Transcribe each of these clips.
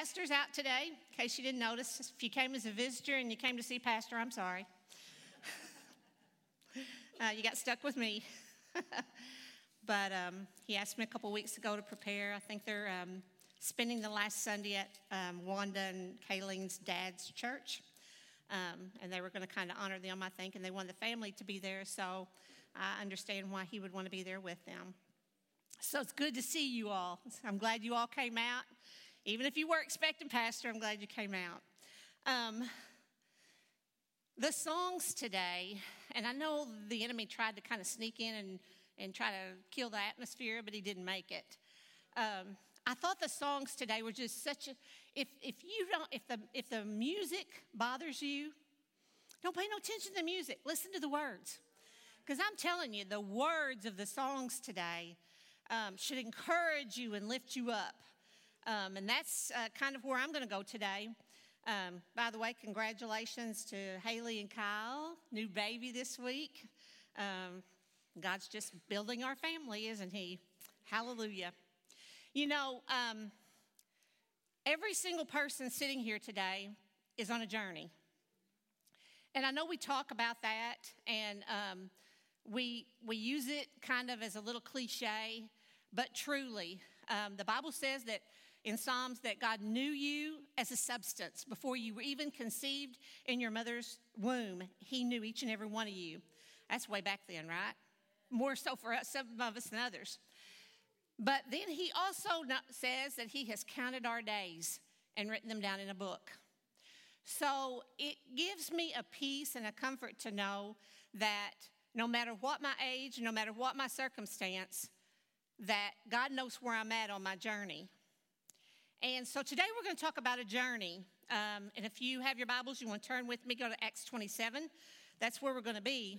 pastor's out today, in case you didn't notice. If you came as a visitor and you came to see Pastor, I'm sorry. uh, you got stuck with me. but um, he asked me a couple weeks ago to prepare. I think they're um, spending the last Sunday at um, Wanda and Kayleen's dad's church. Um, and they were going to kind of honor them, I think, and they wanted the family to be there. So I understand why he would want to be there with them. So it's good to see you all. I'm glad you all came out. Even if you were expecting Pastor, I'm glad you came out. Um, the songs today, and I know the enemy tried to kind of sneak in and, and try to kill the atmosphere, but he didn't make it. Um, I thought the songs today were just such a if if you don't if the if the music bothers you, don't pay no attention to the music. Listen to the words. Because I'm telling you, the words of the songs today um, should encourage you and lift you up. Um, and that's uh, kind of where I'm going to go today. Um, by the way, congratulations to Haley and Kyle, new baby this week. Um, God's just building our family, isn't He? Hallelujah. You know, um, every single person sitting here today is on a journey. And I know we talk about that and um, we, we use it kind of as a little cliche, but truly, um, the Bible says that in Psalms that God knew you as a substance before you were even conceived in your mother's womb. He knew each and every one of you. That's way back then, right? More so for us, some of us than others. But then he also says that he has counted our days and written them down in a book. So it gives me a peace and a comfort to know that no matter what my age, no matter what my circumstance, that God knows where I'm at on my journey. And so today we're going to talk about a journey. Um, and if you have your Bibles, you want to turn with me, go to Acts 27. That's where we're going to be.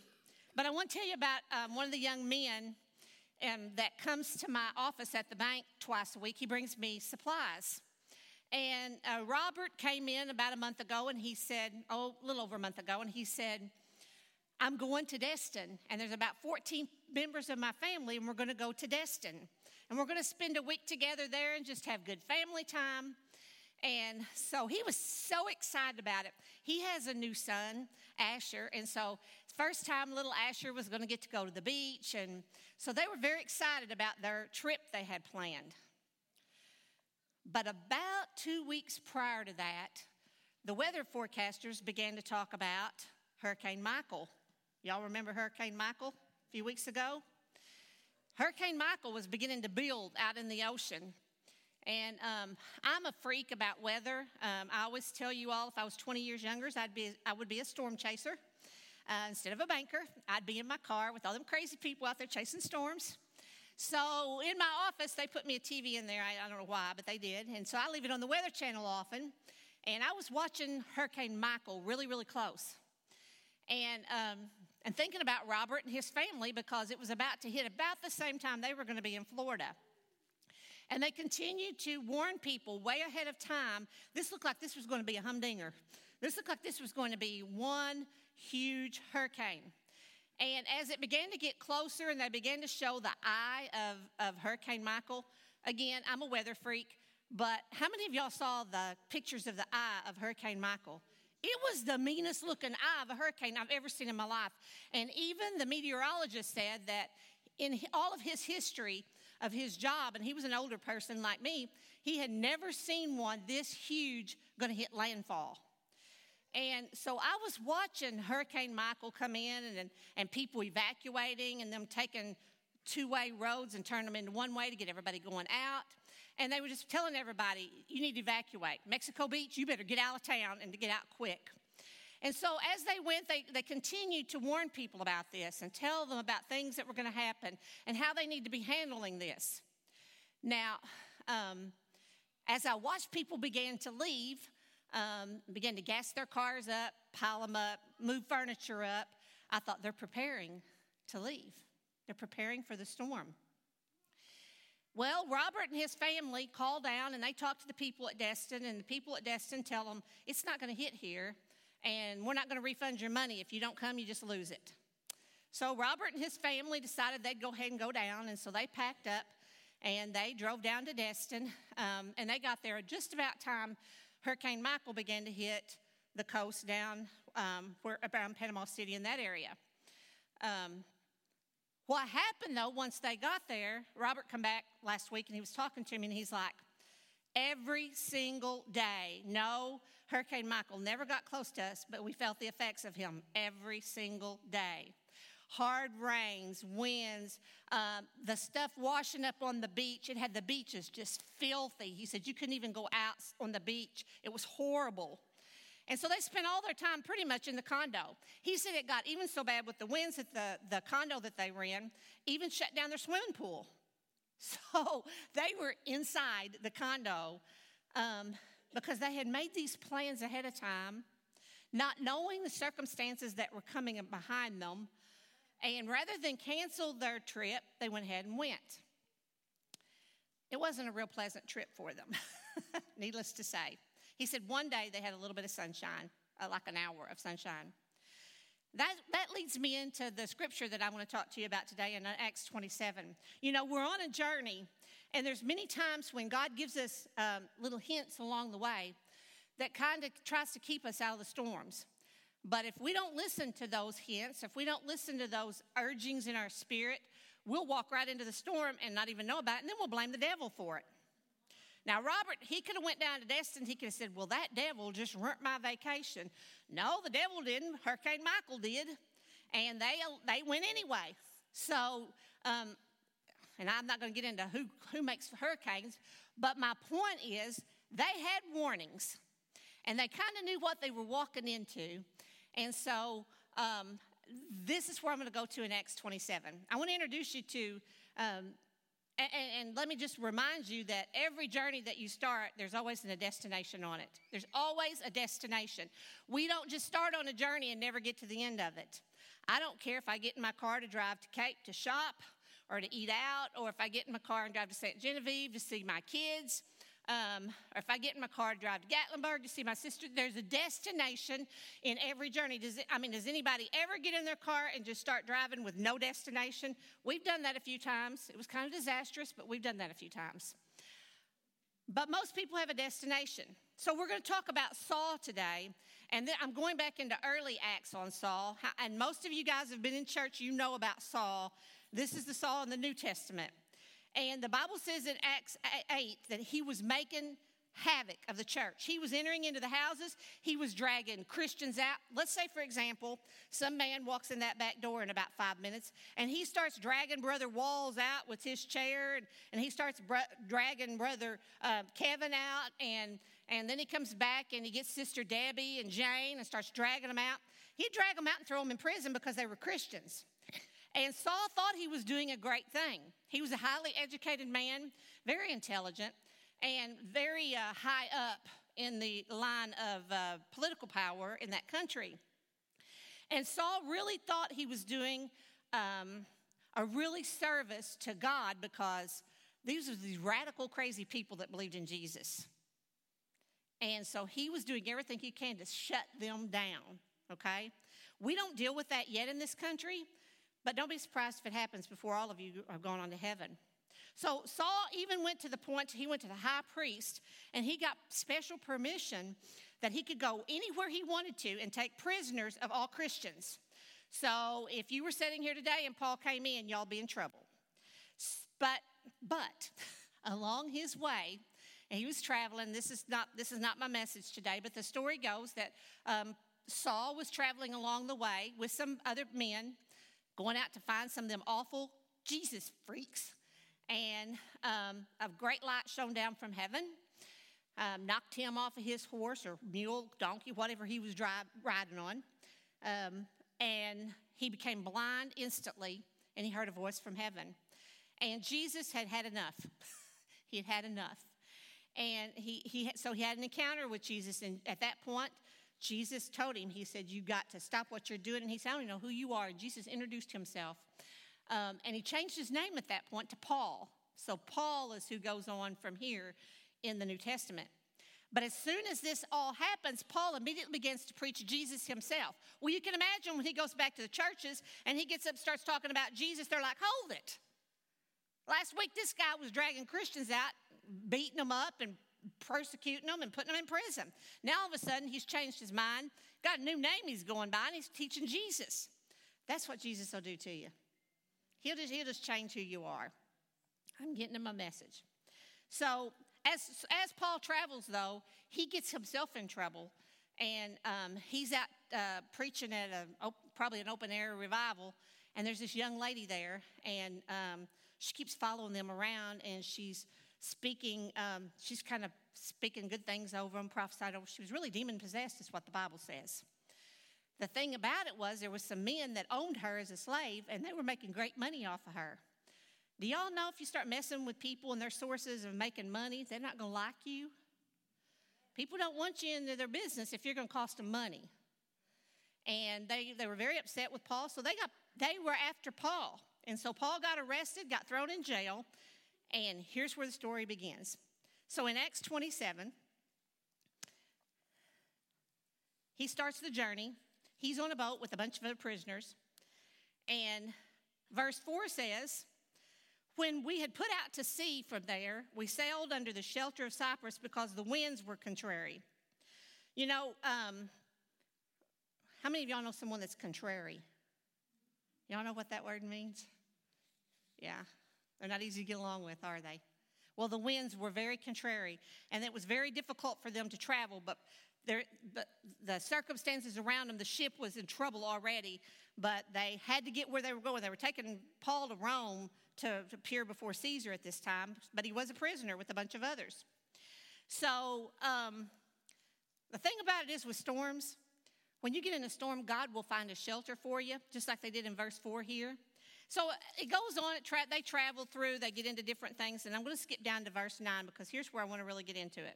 But I want to tell you about um, one of the young men um, that comes to my office at the bank twice a week. He brings me supplies. And uh, Robert came in about a month ago and he said, oh, a little over a month ago, and he said, I'm going to Destin, and there's about 14 members of my family, and we're going to go to Destin. And we're going to spend a week together there and just have good family time. And so he was so excited about it. He has a new son, Asher, and so first time little Asher was going to get to go to the beach. And so they were very excited about their trip they had planned. But about two weeks prior to that, the weather forecasters began to talk about Hurricane Michael. Y'all remember Hurricane Michael a few weeks ago? Hurricane Michael was beginning to build out in the ocean. And um, I'm a freak about weather. Um, I always tell you all if I was 20 years younger, I'd be, I would be a storm chaser. Uh, instead of a banker, I'd be in my car with all them crazy people out there chasing storms. So in my office, they put me a TV in there. I, I don't know why, but they did. And so I leave it on the Weather Channel often. And I was watching Hurricane Michael really, really close. And um, and thinking about Robert and his family because it was about to hit about the same time they were going to be in Florida. And they continued to warn people way ahead of time. This looked like this was going to be a humdinger. This looked like this was going to be one huge hurricane. And as it began to get closer and they began to show the eye of, of Hurricane Michael, again, I'm a weather freak, but how many of y'all saw the pictures of the eye of Hurricane Michael? It was the meanest looking eye of a hurricane I've ever seen in my life. And even the meteorologist said that in all of his history of his job, and he was an older person like me, he had never seen one this huge going to hit landfall. And so I was watching Hurricane Michael come in and, and people evacuating and them taking two way roads and turning them into one way to get everybody going out and they were just telling everybody, you need to evacuate. Mexico Beach, you better get out of town and to get out quick. And so as they went, they, they continued to warn people about this and tell them about things that were going to happen and how they need to be handling this. Now, um, as I watched people begin to leave, um, begin to gas their cars up, pile them up, move furniture up, I thought they're preparing to leave. They're preparing for the storm. Well, Robert and his family call down and they talk to the people at Destin, and the people at Destin tell them it's not going to hit here, and we're not going to refund your money. If you don't come, you just lose it. So Robert and his family decided they'd go ahead and go down, and so they packed up and they drove down to Destin, um, and they got there just about time Hurricane Michael began to hit the coast down um, where, around Panama City in that area. Um, what happened though, once they got there, Robert come back last week and he was talking to me and he's like, every single day, no, Hurricane Michael never got close to us, but we felt the effects of him every single day hard rains, winds, um, the stuff washing up on the beach. It had the beaches just filthy. He said you couldn't even go out on the beach, it was horrible. And so they spent all their time pretty much in the condo. He said it got even so bad with the winds that the, the condo that they were in even shut down their swimming pool. So they were inside the condo um, because they had made these plans ahead of time, not knowing the circumstances that were coming behind them. And rather than cancel their trip, they went ahead and went. It wasn't a real pleasant trip for them, needless to say. He said one day they had a little bit of sunshine, uh, like an hour of sunshine. That, that leads me into the scripture that I want to talk to you about today in Acts 27. You know, we're on a journey, and there's many times when God gives us um, little hints along the way that kind of tries to keep us out of the storms. But if we don't listen to those hints, if we don't listen to those urgings in our spirit, we'll walk right into the storm and not even know about it, and then we'll blame the devil for it. Now, Robert, he could have went down to Destin. He could have said, "Well, that devil just ruined my vacation." No, the devil didn't. Hurricane Michael did, and they they went anyway. So, um, and I'm not going to get into who who makes hurricanes, but my point is they had warnings, and they kind of knew what they were walking into. And so um, this is where I'm going to go to in Acts 27. I want to introduce you to, um, and, and, let me just remind you that every journey that you start, there's always a destination on it. There's always a destination. We don't just start on a journey and never get to the end of it. I don't care if I get in my car to drive to Cape to shop or to eat out, or if I get in my car and drive to St. Genevieve to see my kids um, or if I get in my car drive to Gatlinburg to see my sister, there's a destination in every journey. Does it, I mean, does anybody ever get in their car and just start driving with no destination? We've done that a few times. It was kind of disastrous, but we've done that a few times. But most people have a destination. So we're going to talk about Saul today. And then I'm going back into early acts on Saul. And most of you guys have been in church, you know about Saul. This is the Saul in the New Testament. And the Bible says in Acts 8 that he was making havoc of the church. He was entering into the houses, he was dragging Christians out. Let's say, for example, some man walks in that back door in about five minutes and he starts dragging Brother Walls out with his chair and, and he starts br- dragging Brother uh, Kevin out and, and then he comes back and he gets Sister Debbie and Jane and starts dragging them out. He'd drag them out and throw them in prison because they were Christians. And Saul thought he was doing a great thing. He was a highly educated man, very intelligent, and very uh, high up in the line of uh, political power in that country. And Saul really thought he was doing um, a really service to God because these were these radical, crazy people that believed in Jesus. And so he was doing everything he can to shut them down, okay? We don't deal with that yet in this country, but don't be surprised if it happens before all of you have gone on to heaven. So Saul even went to the point, he went to the high priest and he got special permission that he could go anywhere he wanted to and take prisoners of all Christians. So if you were sitting here today and Paul came in, y'all be in trouble. But, but, along his way, and he was traveling. This is not this is not my message today, but the story goes that um, Saul was traveling along the way with some other men, going out to find some of them awful Jesus freaks. And um, a great light shone down from heaven, um, knocked him off of his horse or mule, donkey, whatever he was riding on. Um, and he became blind instantly, and he heard a voice from heaven. And Jesus had had enough. he had had enough. And he, he so he had an encounter with Jesus, and at that point, Jesus told him, He said, You got to stop what you're doing. And he said, I don't know who you are. Jesus introduced himself. Um, and he changed his name at that point to Paul. So Paul is who goes on from here in the New Testament. But as soon as this all happens, Paul immediately begins to preach Jesus himself. Well, you can imagine when he goes back to the churches and he gets up starts talking about Jesus, they're like, hold it. Last week, this guy was dragging Christians out, beating them up and persecuting them and putting them in prison. Now, all of a sudden, he's changed his mind, got a new name he's going by, and he's teaching Jesus. That's what Jesus will do to you. He'll just, he'll just change who you are. I'm getting him a message. So, as, as Paul travels, though, he gets himself in trouble. And um, he's out uh, preaching at a, probably an open air revival. And there's this young lady there, and um, she keeps following them around, and she's speaking, um, she's kind of speaking good things over them, prophesied over. She was really demon possessed, is what the Bible says. The thing about it was there was some men that owned her as a slave, and they were making great money off of her. Do y'all know if you start messing with people and their sources of making money, they're not going to like you? People don't want you into their business if you're going to cost them money. And they, they were very upset with Paul, so they, got, they were after Paul. And so Paul got arrested, got thrown in jail, and here's where the story begins. So in Acts 27, he starts the journey. He's on a boat with a bunch of other prisoners. And verse 4 says, when we had put out to sea from there, we sailed under the shelter of Cyprus because the winds were contrary. You know, um, how many of y'all know someone that's contrary? Y'all know what that word means? Yeah, they're not easy to get along with, are they? Well, the winds were very contrary, and it was very difficult for them to travel, but, but the circumstances around them, the ship was in trouble already, but they had to get where they were going. They were taking Paul to Rome to, to appear before Caesar at this time, but he was a prisoner with a bunch of others. So, um, the thing about it is with storms, when you get in a storm, God will find a shelter for you, just like they did in verse 4 here. So uh, it goes on, it tra- they travel through, they get into different things, and I'm going to skip down to verse 9 because here's where I want to really get into it.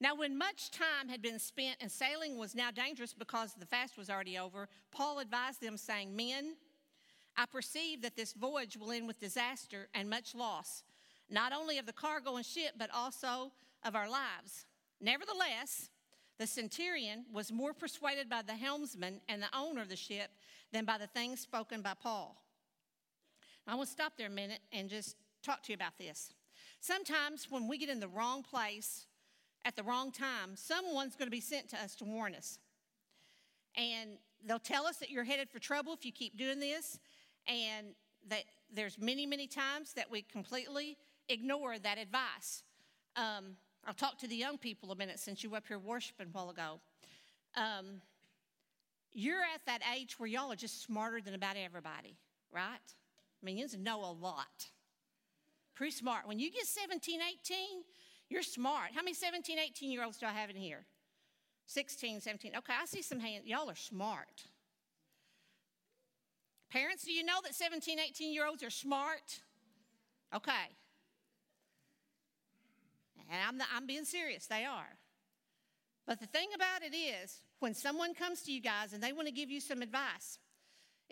Now, when much time had been spent and sailing was now dangerous because the fast was already over, Paul advised them, saying, Men, I perceive that this voyage will end with disaster and much loss, not only of the cargo and ship, but also of our lives. Nevertheless, the centurion was more persuaded by the helmsman and the owner of the ship than by the things spoken by Paul. I want to stop there a minute and just talk to you about this. Sometimes when we get in the wrong place at the wrong time, someone's going to be sent to us to warn us. And they'll tell us that you're headed for trouble if you keep doing this and that there's many, many times that we completely ignore that advice. Um, I'll talk to the young people a minute since you were up here worshiping a while ago. Um, you're at that age where y'all are just smarter than about everybody, right? I mean, you know a lot. Pretty smart. When you get 17, 18, you're smart. How many 17, 18 year olds do I have in here? 16, 17. Okay, I see some hands. Y'all are smart. Parents, do you know that 17, 18 year olds are smart? Okay. And I'm, I'm being serious, they are. But the thing about it is, when someone comes to you guys and they want to give you some advice,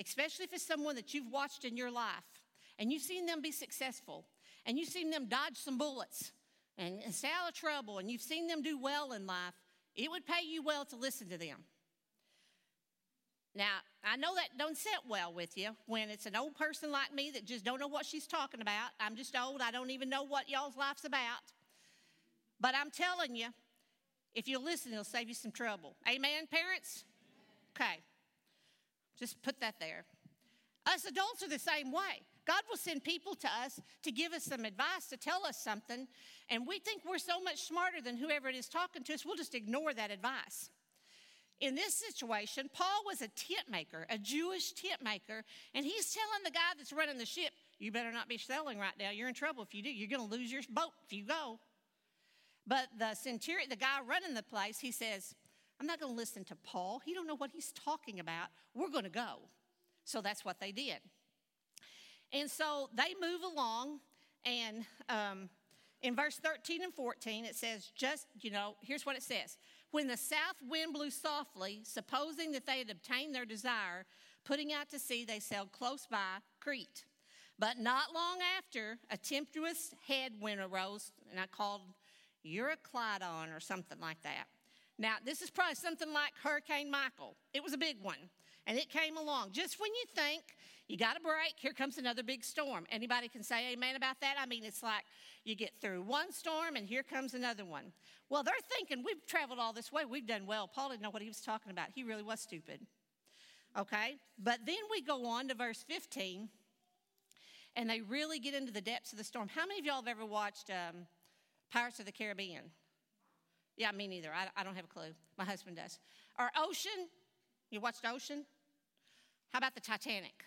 especially if it's someone that you've watched in your life and you've seen them be successful and you've seen them dodge some bullets and, and stay out of trouble and you've seen them do well in life, it would pay you well to listen to them. Now, I know that don't sit well with you when it's an old person like me that just don't know what she's talking about. I'm just old. I don't even know what y'all's life's about. But I'm telling you, if you listen, it'll save you some trouble. Amen, parents? Okay. Just put that there. Us adults are the same way. God will send people to us to give us some advice, to tell us something, and we think we're so much smarter than whoever it is talking to us, we'll just ignore that advice. In this situation, Paul was a tent maker, a Jewish tent maker, and he's telling the guy that's running the ship, You better not be selling right now. You're in trouble if you do. You're going to lose your boat if you go. But the centurion, the guy running the place, he says, I'm not going to listen to Paul. He don't know what he's talking about. We're going to go. So that's what they did. And so they move along, and um, in verse 13 and 14, it says, just, you know, here's what it says when the south wind blew softly, supposing that they had obtained their desire, putting out to sea, they sailed close by Crete. But not long after, a tempestuous headwind arose, and I called Euroclydon or something like that. Now, this is probably something like Hurricane Michael. It was a big one, and it came along just when you think You got a break, here comes another big storm. Anybody can say amen about that? I mean, it's like you get through one storm and here comes another one. Well, they're thinking, we've traveled all this way, we've done well. Paul didn't know what he was talking about. He really was stupid. Okay? But then we go on to verse 15, and they really get into the depths of the storm. How many of y'all have ever watched um, Pirates of the Caribbean? Yeah, me neither. I, I don't have a clue. My husband does. Or Ocean? You watched Ocean? How about the Titanic?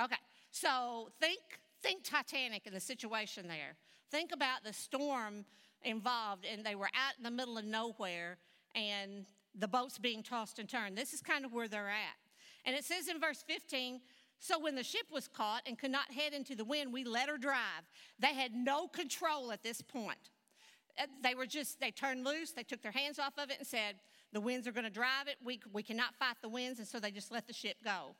Okay, so think think Titanic and the situation there. Think about the storm involved, and they were out in the middle of nowhere, and the boat's being tossed and turned. This is kind of where they're at. And it says in verse 15, so when the ship was caught and could not head into the wind, we let her drive. They had no control at this point. Uh, they were just, they turned loose, they took their hands off of it and said, the winds are going to drive it. We, we cannot fight the winds, and so they just let the ship go.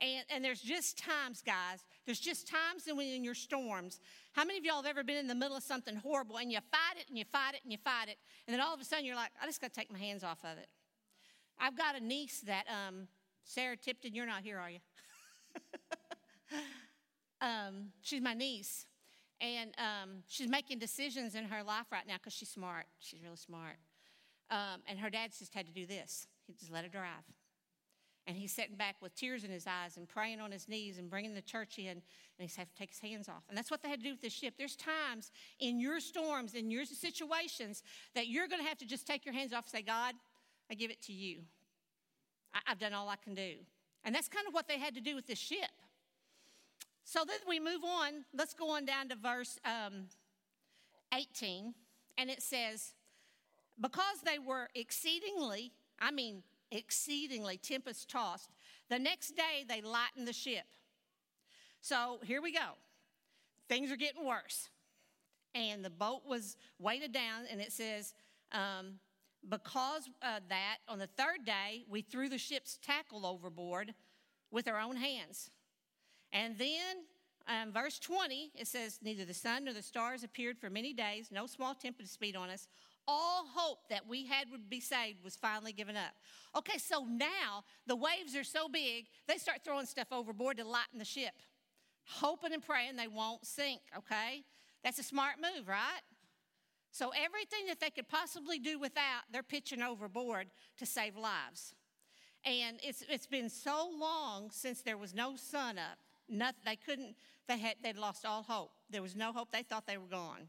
And, and there's just times, guys, there's just times in, in your storms. How many of y'all have ever been in the middle of something horrible and you fight it and you fight it and you fight it, and then all of a sudden you're like, I just got to take my hands off of it. I've got a niece that, um, Sarah Tipton, you're not here, are you? um, she's my niece, and um, she's making decisions in her life right now because she's smart. She's really smart. Um, and her dad's just had to do this. He just let her drive. And he's sitting back with tears in his eyes and praying on his knees and bringing the church in, and he's had to take his hands off. And that's what they had to do with this ship. There's times in your storms, in your situations, that you're going to have to just take your hands off and say, God, I give it to you. I- have done all I can do. And that's kind of what they had to do with this ship. So then we move on. Let's go on down to verse um, 18. And it says, Because they were exceedingly, I mean, exceedingly tempest tossed. The next day, they lightened the ship. So here we go. Things are getting worse. And the boat was weighted down, and it says, um, because of that, on the third day, we threw the ship's tackle overboard with our own hands. And then, um, verse 20, it says, Neither the sun nor the stars appeared for many days, no small tempest beat on us all hope that we had would be saved was finally given up. Okay, so now the waves are so big, they start throwing stuff overboard to lighten the ship, hoping and praying they won't sink, okay? That's a smart move, right? So everything that they could possibly do without, they're pitching overboard to save lives. And it's, it's been so long since there was no sun up. Nothing, they couldn't, they had, they'd lost all hope. There was no hope. They thought they were gone.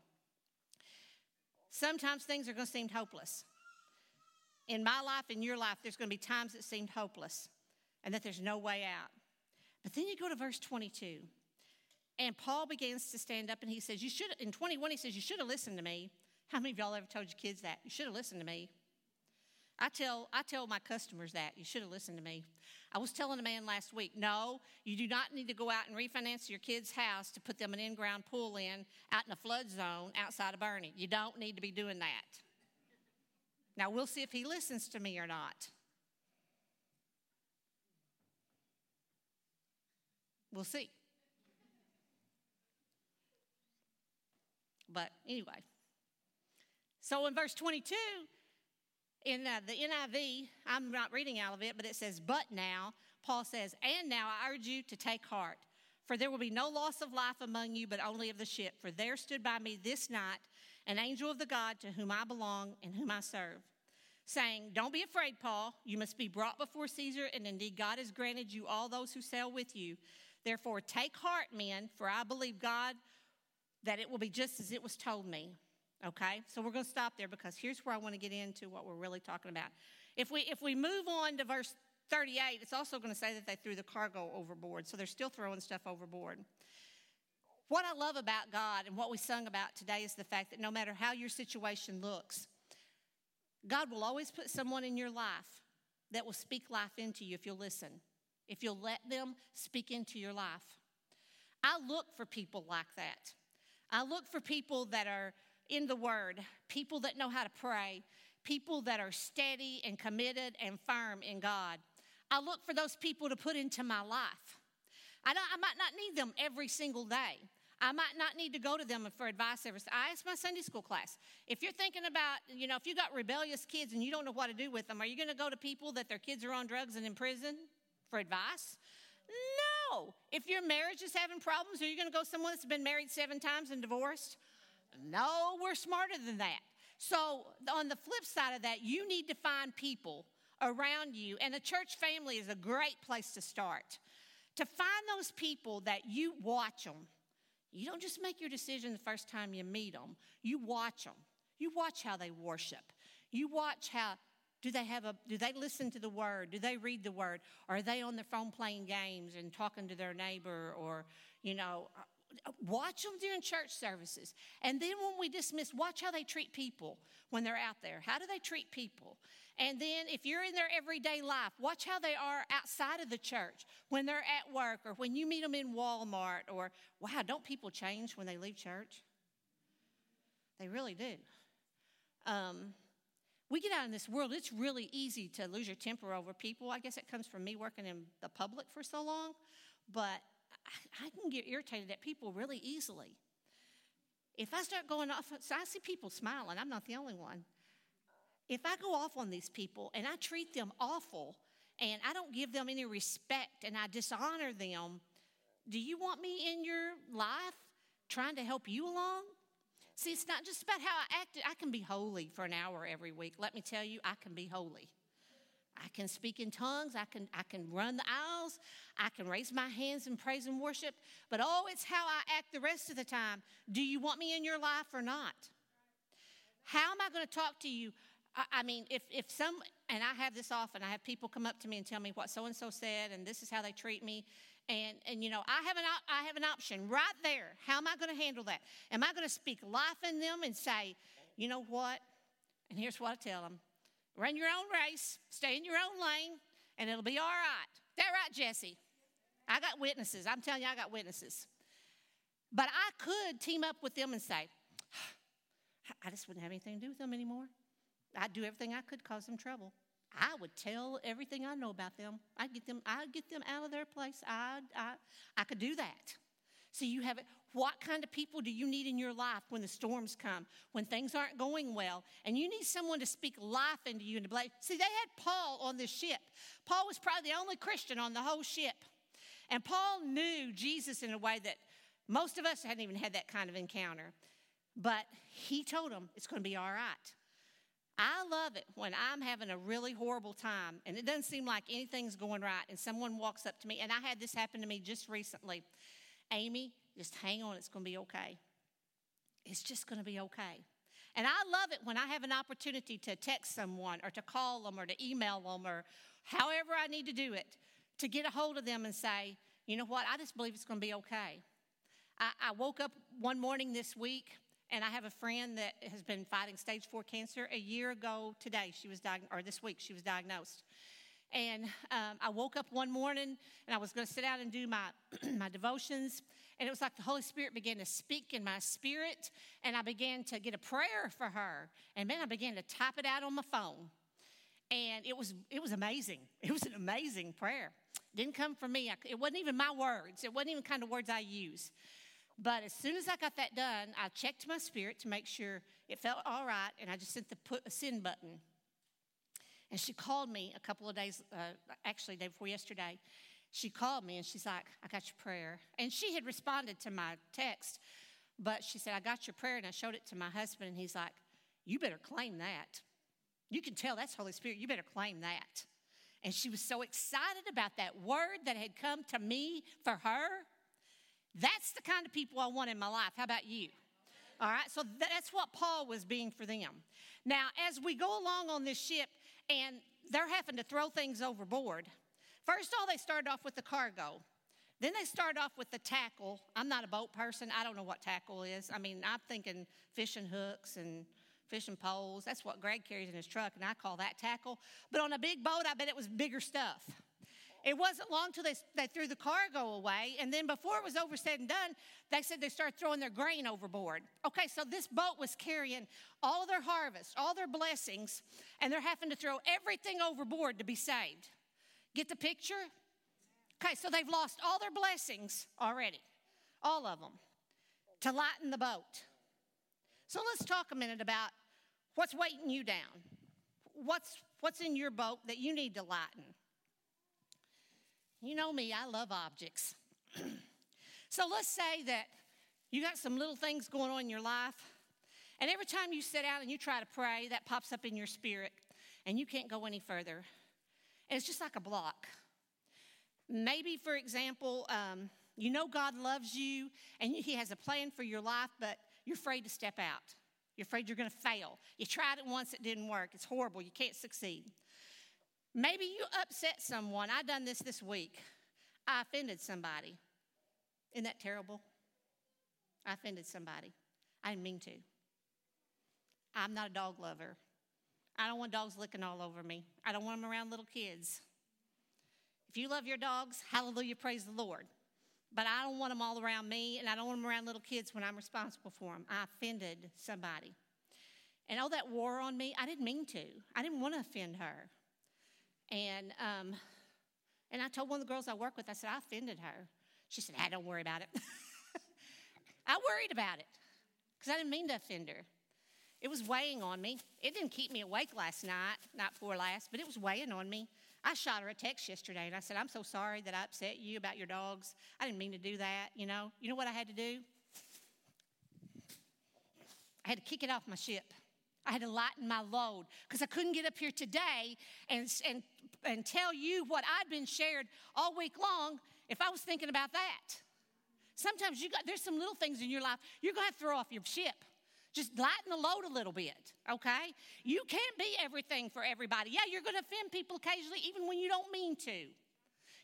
Sometimes things are going to seem hopeless. In my life, in your life, there's going to be times that seemed hopeless and that there's no way out. But then you go to verse 22, and Paul begins to stand up and he says, You should, in 21, he says, You should have listened to me. How many of y'all ever told your kids that? You should have listened to me. I tell, I tell my customers that. You should have listened to me. I was telling a man last week no, you do not need to go out and refinance your kid's house to put them an in ground pool in out in a flood zone outside of Bernie. You don't need to be doing that. Now, we'll see if he listens to me or not. We'll see. But anyway, so in verse 22, in uh, the NIV, I'm not reading out of it, but it says, But now, Paul says, And now I urge you to take heart, for there will be no loss of life among you, but only of the ship. For there stood by me this night an angel of the God to whom I belong and whom I serve, saying, Don't be afraid, Paul. You must be brought before Caesar, and indeed God has granted you all those who sail with you. Therefore, take heart, men, for I believe God that it will be just as it was told me. Okay, so we're going to stop there because here's where I want to get into what we're really talking about. If we if we move on to verse 38, it's also going to say that they threw the cargo overboard, so they're still throwing stuff overboard. What I love about God and what we sung about today is the fact that no matter how your situation looks, God will always put someone in your life that will speak life into you if you'll listen, if you'll let them speak into your life. I look for people like that. I look for people that are in the Word, people that know how to pray, people that are steady and committed and firm in God. I look for those people to put into my life. I, I might not need them every single day. I might not need to go to them for advice every. I ask my Sunday school class if you're thinking about, you know, if you got rebellious kids and you don't know what to do with them, are you going to go to people that their kids are on drugs and in prison for advice? No. If your marriage is having problems, are you going to go someone that's been married seven times and divorced? No, we're smarter than that. So, on the flip side of that, you need to find people around you, and a church family is a great place to start. To find those people that you watch them. You don't just make your decision the first time you meet them, you watch them. You watch how they worship. You watch how do they have a do they listen to the word? Do they read the word? Are they on their phone playing games and talking to their neighbor or you know watch them during church services. And then when we dismiss, watch how they treat people when they're out there. How do they treat people? And then if you're in their everyday life, watch how they are outside of the church when they're at work or when you meet them in Walmart or, wow, don't people change when they leave church? They really do. Um, we get out in this world, it's really easy to lose your temper over people. I guess it comes from me working in the public for so long, but I, can get irritated at people really easily. If I start going off, so I see people smiling, I'm not the only one. If I go off on these people and I treat them awful and I don't give them any respect and I dishonor them, do you want me in your life trying to help you along? See, it's not just about how I act. I can be holy for an hour every week. Let me tell you, I can be holy. I can speak in tongues. I can, I can run the aisles. I can raise my hands in praise and worship. But oh, it's how I act the rest of the time. Do you want me in your life or not? How am I going to talk to you? I, I mean, if, if some, and I have this often, I have people come up to me and tell me what so and so said, and this is how they treat me. And, and you know, I have, an, I have an option right there. How am I going to handle that? Am I going to speak life in them and say, you know what? And here's what I tell them Run your own race, stay in your own lane, and it'll be all right. That right, Jesse? I got witnesses. I'm telling you, I got witnesses. But I could team up with them and say, I just wouldn't have anything to do with them anymore. I'd do everything I could cause them trouble. I would tell everything I know about them. I'd get them, I'd get them out of their place. I'd, I, I could do that. So you have it. What kind of people do you need in your life when the storms come, when things aren't going well, and you need someone to speak life into you and to bless? See, they had Paul on the ship. Paul was probably the only Christian on the whole ship. And Paul knew Jesus in a way that most of us hadn't even had that kind of encounter. But he told them it's going to be all right. I love it when I'm having a really horrible time and it doesn't seem like anything's going right, and someone walks up to me, and I had this happen to me just recently. Amy, just hang on, it's going to be okay. It's just going to be okay. And I love it when I have an opportunity to text someone or to call them or to email them or however I need to do it to get a hold of them and say, you know what, I just believe it's going to be okay. I, I woke up one morning this week and I have a friend that has been fighting stage four cancer. A year ago today, she was diagnosed, or this week, she was diagnosed. And um, I woke up one morning and I was going to sit down and do my, my devotions. And it was like the Holy Spirit began to speak in my spirit. And I began to get a prayer for her. And then I began to type it out on my phone. And it was, it was amazing. It was an amazing prayer. It didn't come from me. It wasn't even my words. It wasn't even kind of words I use. But as soon as I got that done, I checked my spirit to make sure it felt all right. And I just sent the put a send button and she called me a couple of days, uh, actually, day before yesterday. She called me and she's like, I got your prayer. And she had responded to my text, but she said, I got your prayer. And I showed it to my husband, and he's like, You better claim that. You can tell that's Holy Spirit. You better claim that. And she was so excited about that word that had come to me for her. That's the kind of people I want in my life. How about you? All right, so that's what Paul was being for them. Now, as we go along on this ship, and they're having to throw things overboard. First of all, they started off with the cargo. Then they start off with the tackle. I'm not a boat person. I don't know what tackle is. I mean, I'm thinking fishing hooks and fishing poles. That's what Greg carries in his truck, and I call that tackle. But on a big boat, I bet it was bigger stuff. It wasn't long till they, they threw the cargo away, and then before it was over said and done, they said they started throwing their grain overboard. Okay, so this boat was carrying all their harvest, all their blessings, and they're having to throw everything overboard to be saved. Get the picture? Okay, so they've lost all their blessings already, all of them, to lighten the boat. So let's talk a minute about what's weighting you down. What's, what's in your boat that you need to lighten? You know me, I love objects. so let's say that you got some little things going on in your life, and every time you sit down and you try to pray, that pops up in your spirit, and you can't go any further. And it's just like a block. Maybe, for example, um, you know God loves you and He has a plan for your life, but you're afraid to step out. You're afraid you're going to fail. You tried it once, it didn't work. It's horrible. You can't succeed. Maybe you upset someone. I done this this week. I offended somebody. Isn't that terrible? I offended somebody. I didn't mean to. I'm not a dog lover. I don't want dogs licking all over me. I don't want them around little kids. If you love your dogs, hallelujah, praise the Lord. But I don't want them all around me, and I don't want them around little kids when I'm responsible for them. I offended somebody. And all that wore on me, I didn't mean to. I didn't want to offend her. And, um, and I told one of the girls I work with, I said, I offended her. She said, I don't worry about it. I worried about it because I didn't mean to offend her. It was weighing on me. It didn't keep me awake last night, not before last, but it was weighing on me. I shot her a text yesterday and I said, I'm so sorry that I upset you about your dogs. I didn't mean to do that, you know. You know what I had to do? I had to kick it off my ship. I had to lighten my load because I couldn't get up here today and, and, and tell you what I'd been shared all week long if I was thinking about that. Sometimes you got, there's some little things in your life you're going to throw off your ship. Just lighten the load a little bit, okay? You can't be everything for everybody. Yeah, you're going to offend people occasionally, even when you don't mean to.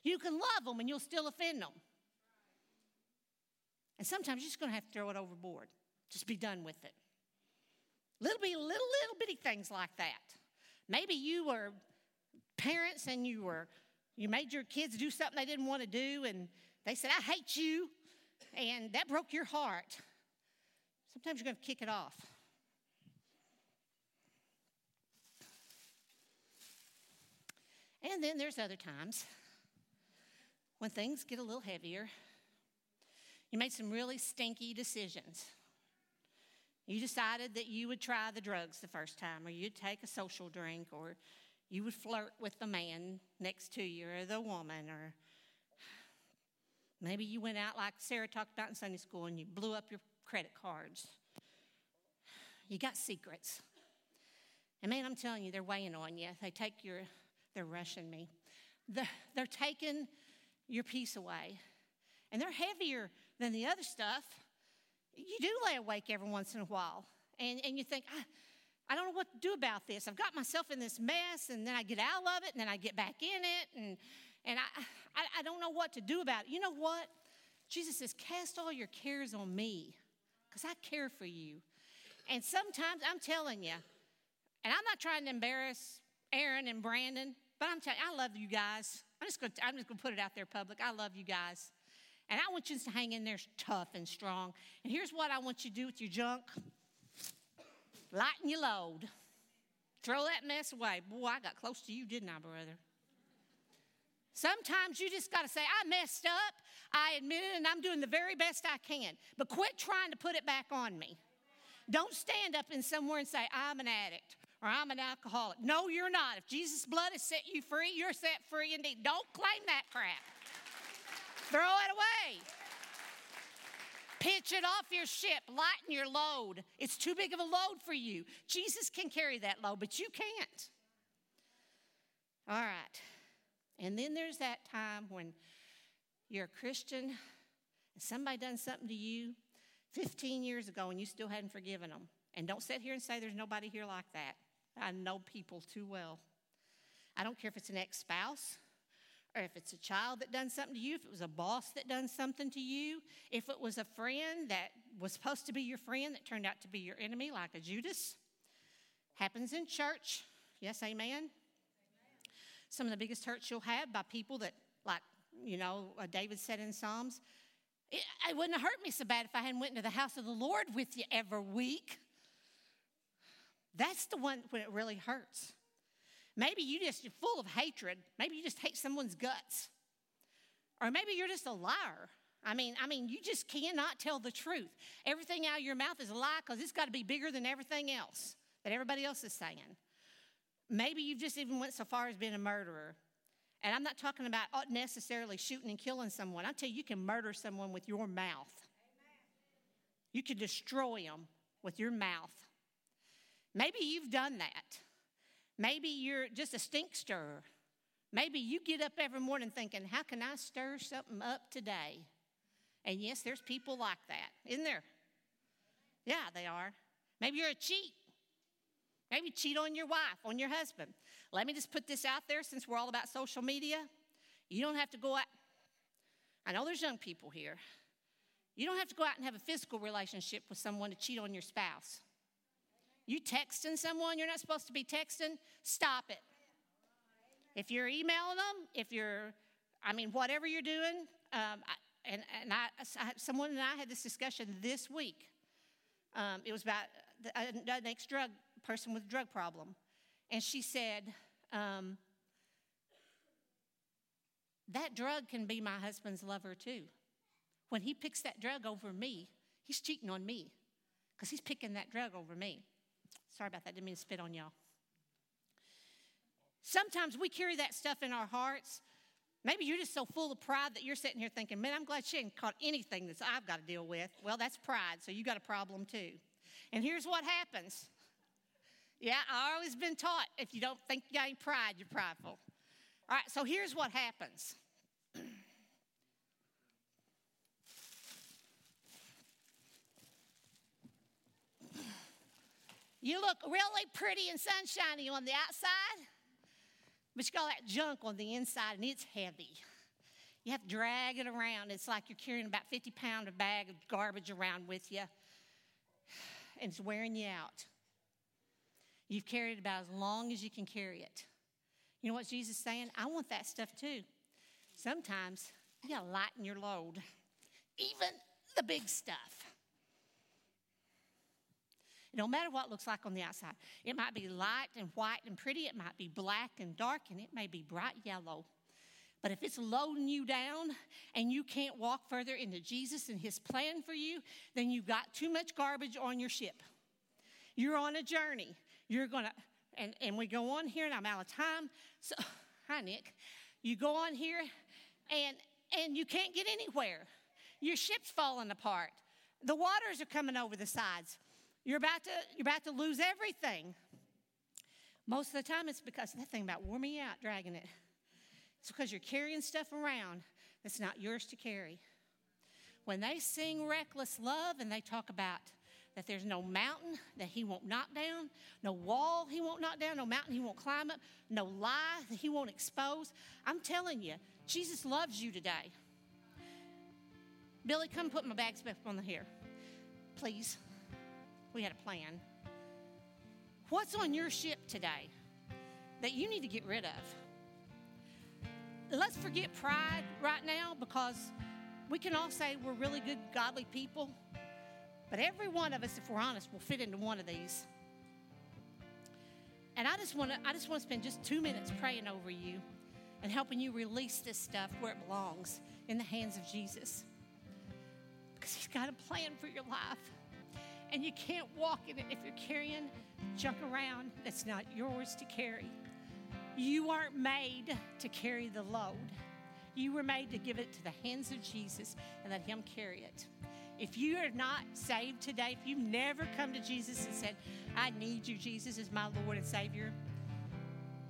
You can love them and you'll still offend them. And sometimes you're just going to have to throw it overboard. Just be done with it. Little bitty, little, little bitty things like that. Maybe you were parents and you were you made your kids do something they didn't want to do, and they said, I hate you, and that broke your heart. Sometimes you're going to kick it off. And then there's other times when things get a little heavier. You made some really stinky decisions. You decided that you would try the drugs the first time, or you'd take a social drink, or you would flirt with the man next to you, or the woman, or maybe you went out like Sarah talked about in Sunday school and you blew up your credit cards. You got secrets. And man, I'm telling you, they're weighing on you. They take your, they're rushing me. They're, they're taking your peace away. And they're heavier than the other stuff. You do lay awake every once in a while. And, and you think, I, I don't know what to do about this. I've got myself in this mess, and then I get out of it, and then I get back in it, and, and I, I, I don't know what to do about it. You know what? Jesus says, Cast all your cares on me because I care for you. And sometimes I'm telling you, and I'm not trying to embarrass Aaron and Brandon, but I'm telling you, I love you guys. I'm just going to put it out there public. I love you guys. And I want you to hang in there tough and strong. And here's what I want you to do with your junk lighten your load. Throw that mess away. Boy, I got close to you, didn't I, brother? Sometimes you just got to say, I messed up. I admit it, and I'm doing the very best I can. But quit trying to put it back on me. Don't stand up in somewhere and say, I'm an addict or I'm an alcoholic. No, you're not. If Jesus' blood has set you free, you're set free indeed. Don't claim that crap. Throw it away. Pitch it off your ship, lighten your load. It's too big of a load for you. Jesus can carry that load, but you can't. All right. And then there's that time when you're a Christian and somebody done something to you 15 years ago and you still hadn't forgiven them. And don't sit here and say there's nobody here like that. I know people too well. I don't care if it's an ex spouse or if it's a child that done something to you, if it was a boss that done something to you, if it was a friend that was supposed to be your friend that turned out to be your enemy, like a Judas. Happens in church. Yes, amen. amen. Some of the biggest hurts you'll have by people that, like, you know, David said in Psalms, it, it wouldn't have hurt me so bad if I hadn't went into the house of the Lord with you every week. That's the one when it really hurts. Maybe you just you're full of hatred. Maybe you just hate someone's guts. Or maybe you're just a liar. I mean, I mean, you just cannot tell the truth. Everything out of your mouth is a lie because it's got to be bigger than everything else that everybody else is saying. Maybe you've just even went so far as being a murderer. And I'm not talking about uh, necessarily shooting and killing someone. I tell you, you can murder someone with your mouth. You can destroy them with your mouth. Maybe you've done that. Maybe you're just a stink stirrer. Maybe you get up every morning thinking, how can I stir something up today? And yes, there's people like that, isn't there? Yeah, they are. Maybe you're a cheat. Maybe cheat on your wife, on your husband. Let me just put this out there since we're all about social media. You don't have to go out. I know there's young people here. You don't have to go out and have a physical relationship with someone to cheat on your spouse. You texting someone you're not supposed to be texting, stop it. If you're emailing them, if you're, I mean, whatever you're doing, um, I, and, and I, I, someone and I had this discussion this week. Um, it was about uh, next drug person with a drug problem. And she said, um, That drug can be my husband's lover too. When he picks that drug over me, he's cheating on me because he's picking that drug over me. Sorry about that, didn't mean to spit on y'all. Sometimes we carry that stuff in our hearts. Maybe you're just so full of pride that you're sitting here thinking, man, I'm glad she ain't caught anything that I've got to deal with. Well, that's pride, so you got a problem too. And here's what happens. Yeah, I've always been taught if you don't think you got any pride, you're prideful. All right, so here's what happens. You look really pretty and sunshiny on the outside, but you got all that junk on the inside and it's heavy. You have to drag it around. It's like you're carrying about 50 pound of bag of garbage around with you, and it's wearing you out. You've carried it about as long as you can carry it. You know what Jesus is saying? I want that stuff too. Sometimes you gotta lighten your load, even the big stuff. No matter what it looks like on the outside, it might be light and white and pretty, it might be black and dark, and it may be bright yellow. But if it's loading you down and you can't walk further into Jesus and His plan for you, then you've got too much garbage on your ship. You're on a journey. You're going to, and, and we go on here, and I'm out of time. So, hi, Nick. You go on here, and, and you can't get anywhere. Your ship's falling apart. The waters are coming over the sides. You're about to, you're about to lose everything. Most of the time, it's because that thing about wore me out dragging it. It's because you're carrying stuff around that's not yours to carry. When they sing reckless love and they talk about that there's no mountain that he won't knock down, no wall he won't knock down, no mountain he won't climb up, no lie that he won't expose, I'm telling you, Jesus loves you today. Billy, come put my bags back on the hair, please. We had a plan. What's on your ship today that you need to get rid of? Let's forget pride right now because we can all say we're really good, godly people, but every one of us, if we're honest, will fit into one of these. And I just want to I just want to spend just 2 minutes praying over you and helping you release this stuff where it belongs in the hands of Jesus. Because he's got a plan for your life. And you can't walk in it if you're carrying junk around that's not yours to carry. You aren't made to carry the load. You were made to give it to the hands of Jesus and let Him carry it. If you are not saved today, if you've never come to Jesus and said, I need you, Jesus, as my Lord and Savior,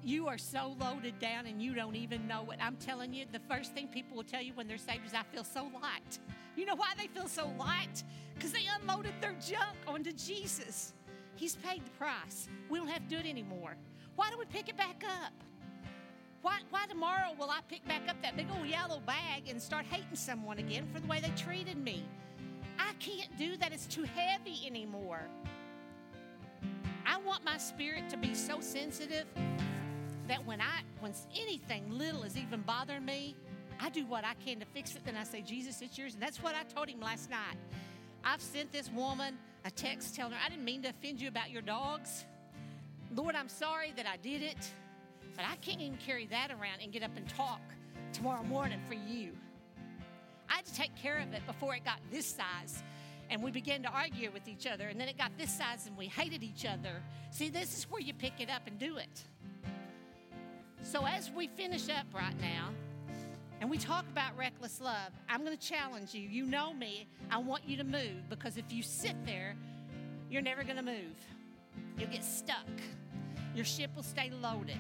you are so loaded down and you don't even know it. I'm telling you, the first thing people will tell you when they're saved is, I feel so light. You know why they feel so light? Because they unloaded their junk onto Jesus. He's paid the price. We don't have to do it anymore. Why do we pick it back up? Why, why tomorrow will I pick back up that big old yellow bag and start hating someone again for the way they treated me? I can't do that. It's too heavy anymore. I want my spirit to be so sensitive that when I when anything little is even bothering me, I do what I can to fix it. Then I say, Jesus, it's yours. And that's what I told him last night. I've sent this woman a text telling her, I didn't mean to offend you about your dogs. Lord, I'm sorry that I did it, but I can't even carry that around and get up and talk tomorrow morning for you. I had to take care of it before it got this size. And we began to argue with each other, and then it got this size, and we hated each other. See, this is where you pick it up and do it. So, as we finish up right now, and we talk about reckless love, I'm going to challenge you. You know me. I want you to move because if you sit there, you're never going to move. You'll get stuck. Your ship will stay loaded.